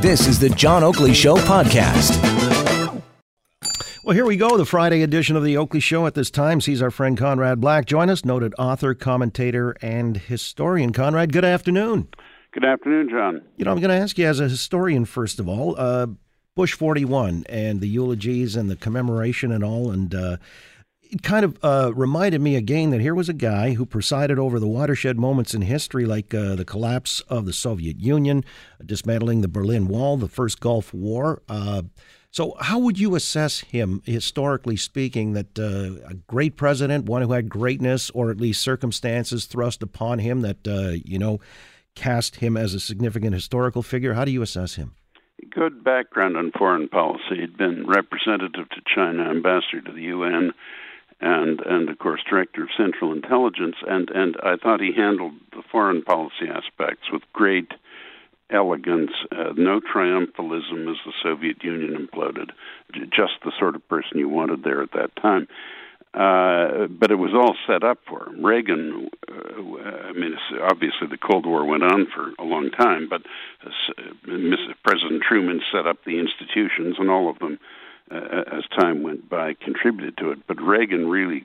This is the John Oakley Show podcast. Well, here we go, the Friday edition of the Oakley Show. At this time, sees our friend Conrad Black join us, noted author, commentator, and historian. Conrad, good afternoon. Good afternoon, John. You know, I'm going to ask you as a historian, first of all, uh, Bush 41 and the eulogies and the commemoration and all, and uh, it kind of uh, reminded me again that here was a guy who presided over the watershed moments in history, like uh, the collapse of the Soviet Union, dismantling the Berlin Wall, the first Gulf War. Uh, so, how would you assess him, historically speaking, that uh, a great president, one who had greatness or at least circumstances thrust upon him that, uh, you know, cast him as a significant historical figure? How do you assess him? Good background on foreign policy. He'd been representative to China, ambassador to the UN and and of course director of Central Intelligence, and and I thought he handled the foreign policy aspects with great elegance, uh, no triumphalism as the Soviet Union imploded, just the sort of person you wanted there at that time. Uh, but it was all set up for him. Reagan, uh, I mean, obviously the Cold War went on for a long time, but uh, President Truman set up the institutions, and all of them uh, as time went by, contributed to it. But Reagan really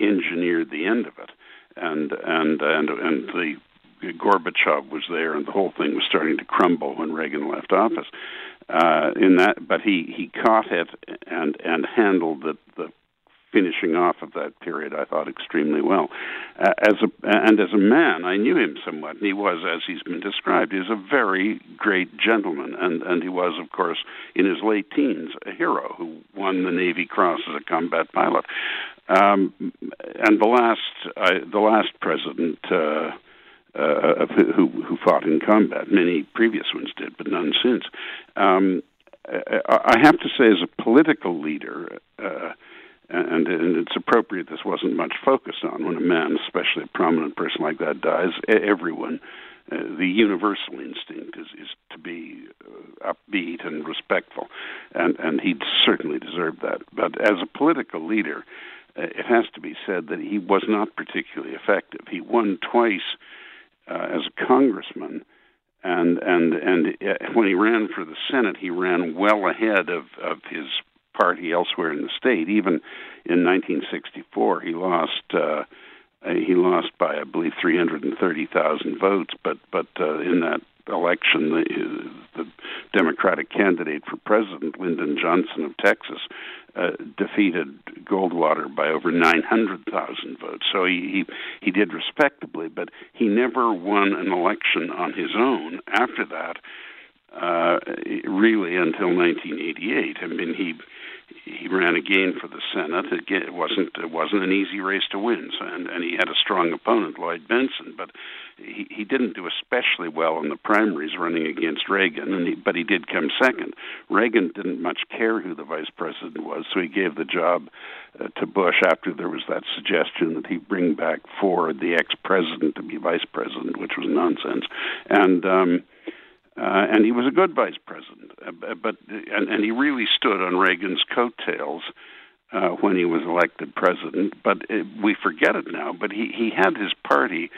engineered the end of it, and and and and the Gorbachev was there, and the whole thing was starting to crumble when Reagan left office. Uh, in that, but he he caught it and and handled the the finishing off of that period, I thought extremely well. Uh, as a and as a man, I knew him somewhat, and he was, as he's been described, he's a very great gentleman, and and he was, of course, in his late teens, a hero who won the Navy Cross as a combat pilot. Um, and the last, the last president. Uh, uh, who who fought in combat. Many previous ones did, but none since. Um, I have to say, as a political leader, uh, and, and it's appropriate this wasn't much focused on when a man, especially a prominent person like that, dies. Everyone, uh, the universal instinct is, is to be uh, upbeat and respectful, and and he certainly deserved that. But as a political leader, uh, it has to be said that he was not particularly effective. He won twice uh, as a congressman and and and uh, when he ran for the Senate, he ran well ahead of of his party elsewhere in the state. Even in 1964, he lost. Uh, he lost by, I believe, 330,000 votes. But but uh, in that election, the, the Democratic candidate for president, Lyndon Johnson of Texas, uh, defeated Goldwater by over 900,000 votes. So he, he he did respectably, but he never won an election on his own. After that, uh, really until 1988. I mean, he he ran again for the Senate. It wasn't it wasn't an easy race to win, so, and and he had a strong opponent, Lloyd Bentsen, but he he didn't do especially well in the primaries running against Reagan, and he, but he did come second. Reagan didn't much care who the vice president was, so he gave the job uh, to Bush after there was that suggestion that he bring back Ford, the ex-president, to be vice president, which was nonsense, and. um uh, and he was a good vice president, uh, but and, and he really stood on Reagan's coattails uh, when he was elected president. But it, we forget it now. But he he had his party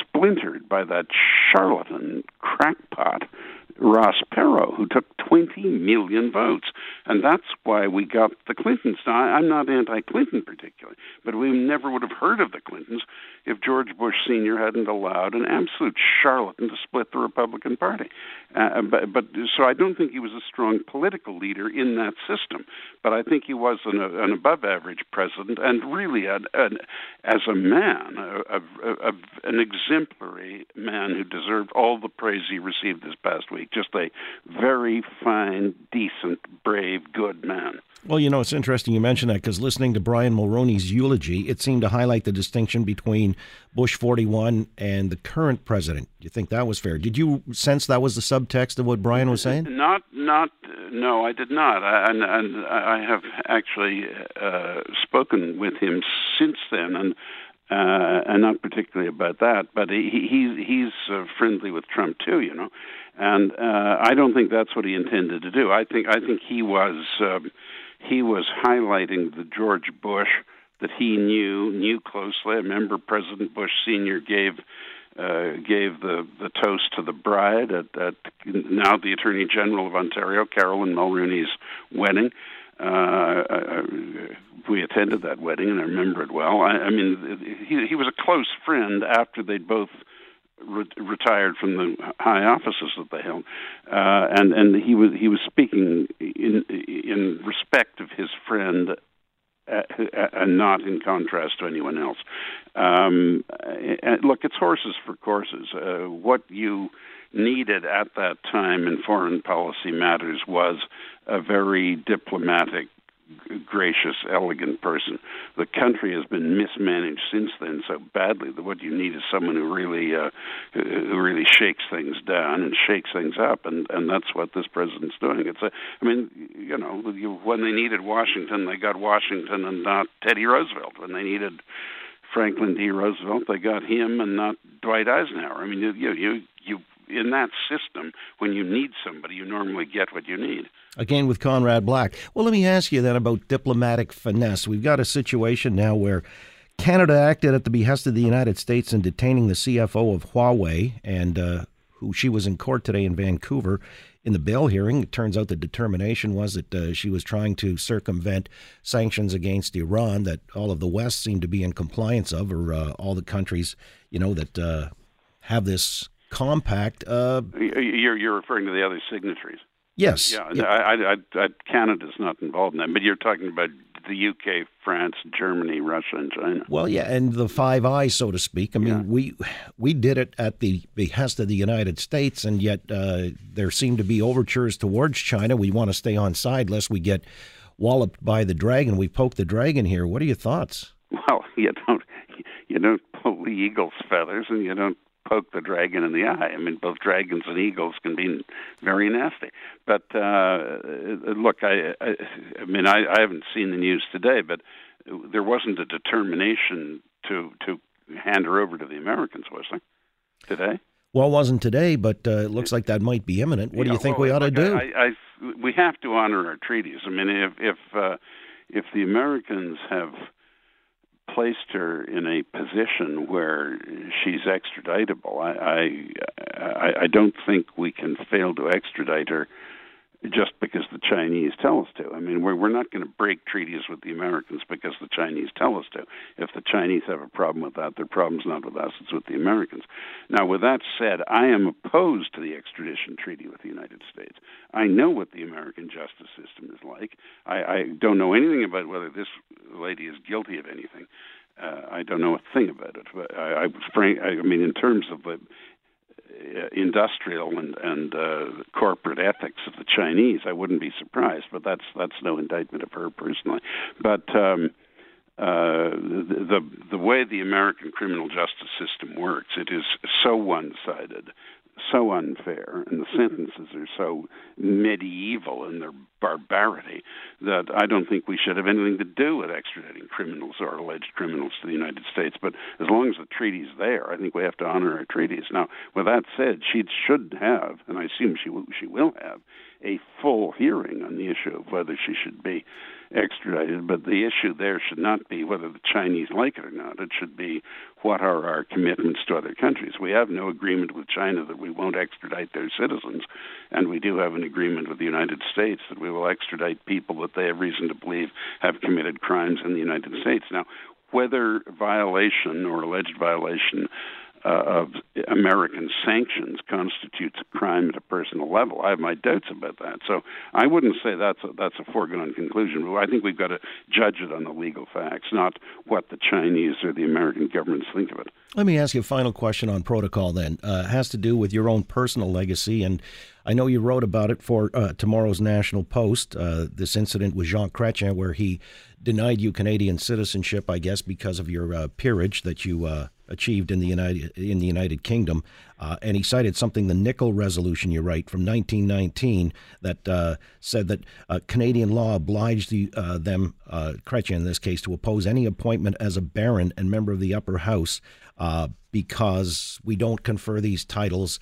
splintered by that charlatan crackpot Ross Perot, who took 20 million votes. And that's why we got the Clintons. Now, I'm not anti Clinton particularly, but we never would have heard of the Clintons if George Bush Sr. hadn't allowed an absolute charlatan to split the Republican Party. Uh, but, but so I don't think he was a strong political leader in that system, but I think he was an, an above average president and really an, an, as a man, a, a, a, an exemplary man who deserved all the praise he received this past week just a very fine, decent, brave, good man. Well, you know, it's interesting you mention that because listening to Brian Mulroney's eulogy, it seemed to highlight the distinction between Bush 41 and the current president. Do you think that was fair? Did you sense that was the subtext of what Brian was saying? Not, not, no, I did not. I, and, and I have actually uh, spoken with him since then, and uh, and not particularly about that, but he, he he's uh, friendly with Trump too, you know, and uh, I don't think that's what he intended to do. I think I think he was um, he was highlighting the George Bush that he knew knew closely. I remember President Bush Senior gave uh, gave the, the toast to the bride at, at now the Attorney General of Ontario, Caroline Mulroney's wedding. Uh, uh, we attended that wedding, and I remember it well. I, I mean, he he was a close friend after they'd both re- retired from the high offices that they held, uh, and and he was he was speaking in in respect of his friend uh, and not in contrast to anyone else. Um, look, it's horses for courses. Uh, what you needed at that time in foreign policy matters was a very diplomatic gracious, elegant person. The country has been mismanaged since then so badly that what you need is someone who really, uh, who really shakes things down and shakes things up, and and that's what this president's doing. It's a, I mean, you know, when they needed Washington, they got Washington and not Teddy Roosevelt. When they needed Franklin D. Roosevelt, they got him and not Dwight Eisenhower. I mean, you you you in that system, when you need somebody, you normally get what you need. Again, with Conrad Black. Well, let me ask you then about diplomatic finesse. We've got a situation now where Canada acted at the behest of the United States in detaining the CFO of Huawei, and uh, who she was in court today in Vancouver. In the bail hearing, it turns out the determination was that uh, she was trying to circumvent sanctions against Iran that all of the West seemed to be in compliance of, or uh, all the countries, you know, that uh, have this compact. Uh, you're you're referring to the other signatories. Yes. Yeah. yeah. I, I, I, Canada's not involved in that, but you're talking about the UK, France, Germany, Russia, and China. Well, yeah, and the Five Eyes, so to speak. I mean, yeah. we we did it at the behest of the United States, and yet uh, there seem to be overtures towards China. We want to stay on side lest we get walloped by the dragon. We poke the dragon here. What are your thoughts? Well, you don't you don't pull the eagle's feathers, and you don't poke the dragon in the eye. I mean, both dragons and eagles can be very nasty. But uh, look, I, I, I mean, I, I haven't seen the news today, but there wasn't a determination to to hand her over to the Americans, was there? Today? Well, it wasn't today, but uh, it looks like that might be imminent. What yeah, do you think well, we ought to do? I, I, we have to honor our treaties. I mean, if if uh, if the Americans have placed her in a position where she's extraditable. I, I I don't think we can fail to extradite her just because the Chinese tell us to. I mean, we're we're not going to break treaties with the Americans because the Chinese tell us to. If the Chinese have a problem with that, their problem's not with us; it's with the Americans. Now, with that said, I am opposed to the extradition treaty with the United States. I know what the American justice system is like. I, I don't know anything about whether this lady is guilty of anything. Uh, I don't know a thing about it. But I, I, frank, I mean, in terms of the industrial and and uh, corporate ethics of the Chinese, I wouldn't be surprised. But that's that's no indictment of her personally. But um, uh, the, the way the American criminal justice system works, it is so one-sided so unfair and the sentences are so medieval in their barbarity that I don't think we should have anything to do with extraditing criminals or alleged criminals to the United States. But as long as the treaty's there, I think we have to honor our treaties. Now, with that said, she should have, and I assume she will, she will have, a full hearing on the issue of whether she should be extradited. But the issue there should not be whether the Chinese like it or not. It should be what are our commitments to other countries. We have no agreement with China that we won't extradite their citizens, and we do have an agreement with the United States that we will extradite people that they have reason to believe have committed crimes in the United States. Now, whether violation or alleged violation of American sanctions constitutes a crime at a personal level. I have my doubts about that. So I wouldn't say that's a, that's a foregone conclusion. But I think we've got to judge it on the legal facts, not what the Chinese or the American governments think of it. Let me ask you a final question on protocol. Then uh, has to do with your own personal legacy, and I know you wrote about it for uh, tomorrow's National Post. Uh, this incident with Jean Chrétien, where he denied you Canadian citizenship, I guess, because of your uh, peerage that you uh, achieved in the United in the United Kingdom, uh, and he cited something the Nickle Resolution you write from 1919 that uh, said that uh, Canadian law obliged the, uh, them, uh, in this case, to oppose any appointment as a baron and member of the upper house uh, because we don't confer these titles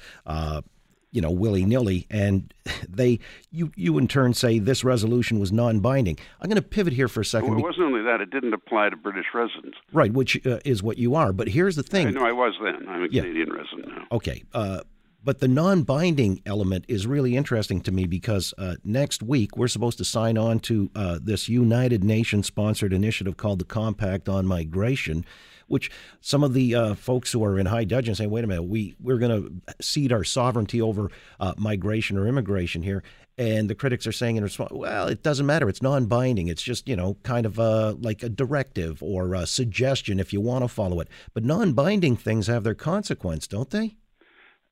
you know, willy nilly, and they, you, you in turn say this resolution was non-binding. I'm going to pivot here for a second. Well, it wasn't only that; it didn't apply to British residents. Right, which uh, is what you are. But here's the thing. I No, I was then. I'm a yeah. Canadian resident now. Okay, uh, but the non-binding element is really interesting to me because uh, next week we're supposed to sign on to uh, this United Nations-sponsored initiative called the Compact on Migration which some of the uh, folks who are in high dudgeon say, wait a minute, we, we're going to cede our sovereignty over uh, migration or immigration here. And the critics are saying in response, well, it doesn't matter. It's non binding. It's just, you know, kind of a, like a directive or a suggestion if you want to follow it. But non binding things have their consequence, don't they?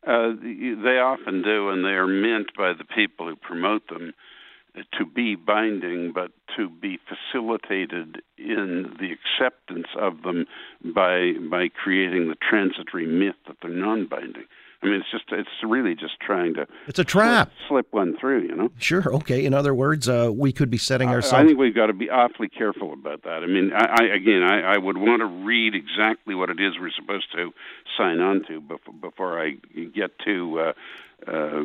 Uh, they often do, and they are meant by the people who promote them to be binding, but to be facilitated in the acceptance of them by by creating the transitory myth that they're non-binding. I mean, it's just it's really just trying to. It's a trap. Slip, slip one through, you know. Sure. Okay. In other words, uh, we could be setting ourselves. I think we've got to be awfully careful about that. I mean, I, I again, I, I would want to read exactly what it is we're supposed to sign on to before, before I get to uh, uh,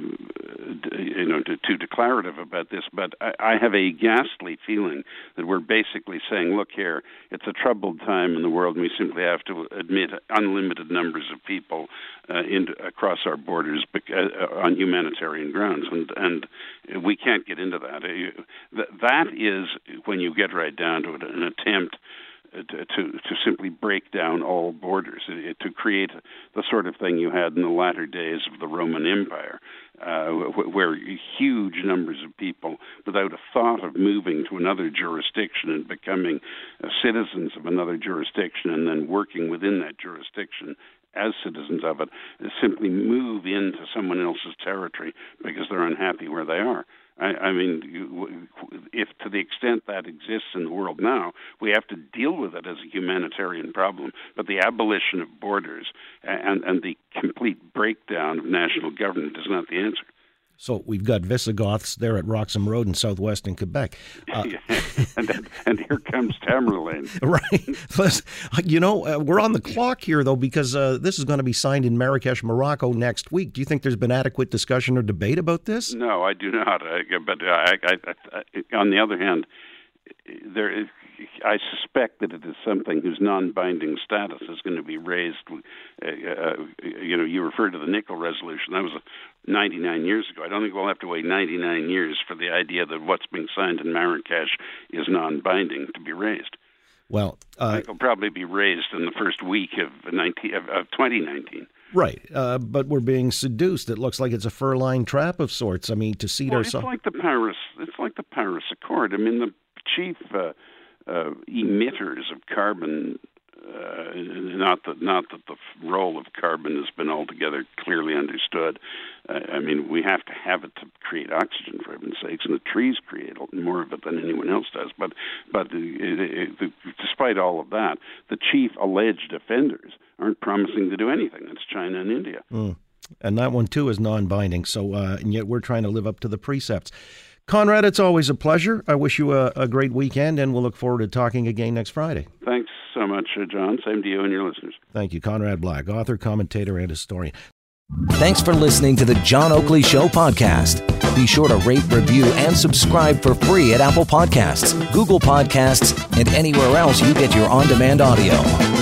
you know, too, declarative about this, but I, I have a ghastly feeling that we're basically saying, look here, it's a troubled time in the world, and we simply have to admit unlimited numbers of people uh, into, across our borders uh, on humanitarian grounds, and and we can't get into that. Uh, that is, when you get right down to it, an attempt to, to simply break down all borders, to create the sort of thing you had in the latter days of the Roman Empire, uh, where huge numbers of people, without a thought of moving to another jurisdiction and becoming uh, citizens of another jurisdiction and then working within that jurisdiction as citizens of it, simply move into someone else's territory because they're unhappy where they are. I, I mean, if to the extent that exists in the world now, we have to deal with it as a humanitarian problem. But the abolition of borders and, and the complete breakdown of national government is not the answer. So we've got Visigoths there at Roxham Road in southwestern Quebec. Uh, and, and, here comes Tamerlane. right. you know, uh, we're on the clock here, though, because uh, this is going to be signed in Marrakesh, Morocco next week. Do you think there's been adequate discussion or debate about this? No, I do not. but I, I, I, on the other hand, there is, I suspect that it is something whose non-binding status is going to be raised. Uh, uh, you know, you referred to the Nickle resolution. That was 99 years ago. I don't think we'll have to wait 99 years for the idea that what's being signed in Marrakesh is non-binding to be raised. Well, uh, it'll probably be raised in the first week of, 19, of, of 2019. Right, uh, but we're being seduced. It looks like it's a fur-lined trap of sorts. I mean, to seat well, ourselves. It's like the Paris. It's like the Paris Accord. I mean, the chief uh, uh, emitters of carbon. Uh, not that not that the role of carbon has been altogether clearly understood. Uh, I mean, we have to have it to create oxygen, for heaven's sakes, and the trees create more of it than anyone else does. But but it, it, it, despite all of that, the chief alleged offenders aren't promising to do anything. It's China and India. Mm. And that one too is non-binding. So, uh, and yet we're trying to live up to the precepts. Conrad, it's always a pleasure. I wish you a, a, great weekend, and we'll look forward to talking again next Friday. Thanks so much, uh, John. Same to you and your listeners. Thank you. Conrad Black, author, commentator, and historian. Thanks for listening to the John Oakley Show podcast. Be sure to rate, review, and subscribe for free at Apple Podcasts, Google Podcasts, and anywhere else you get your on demand audio.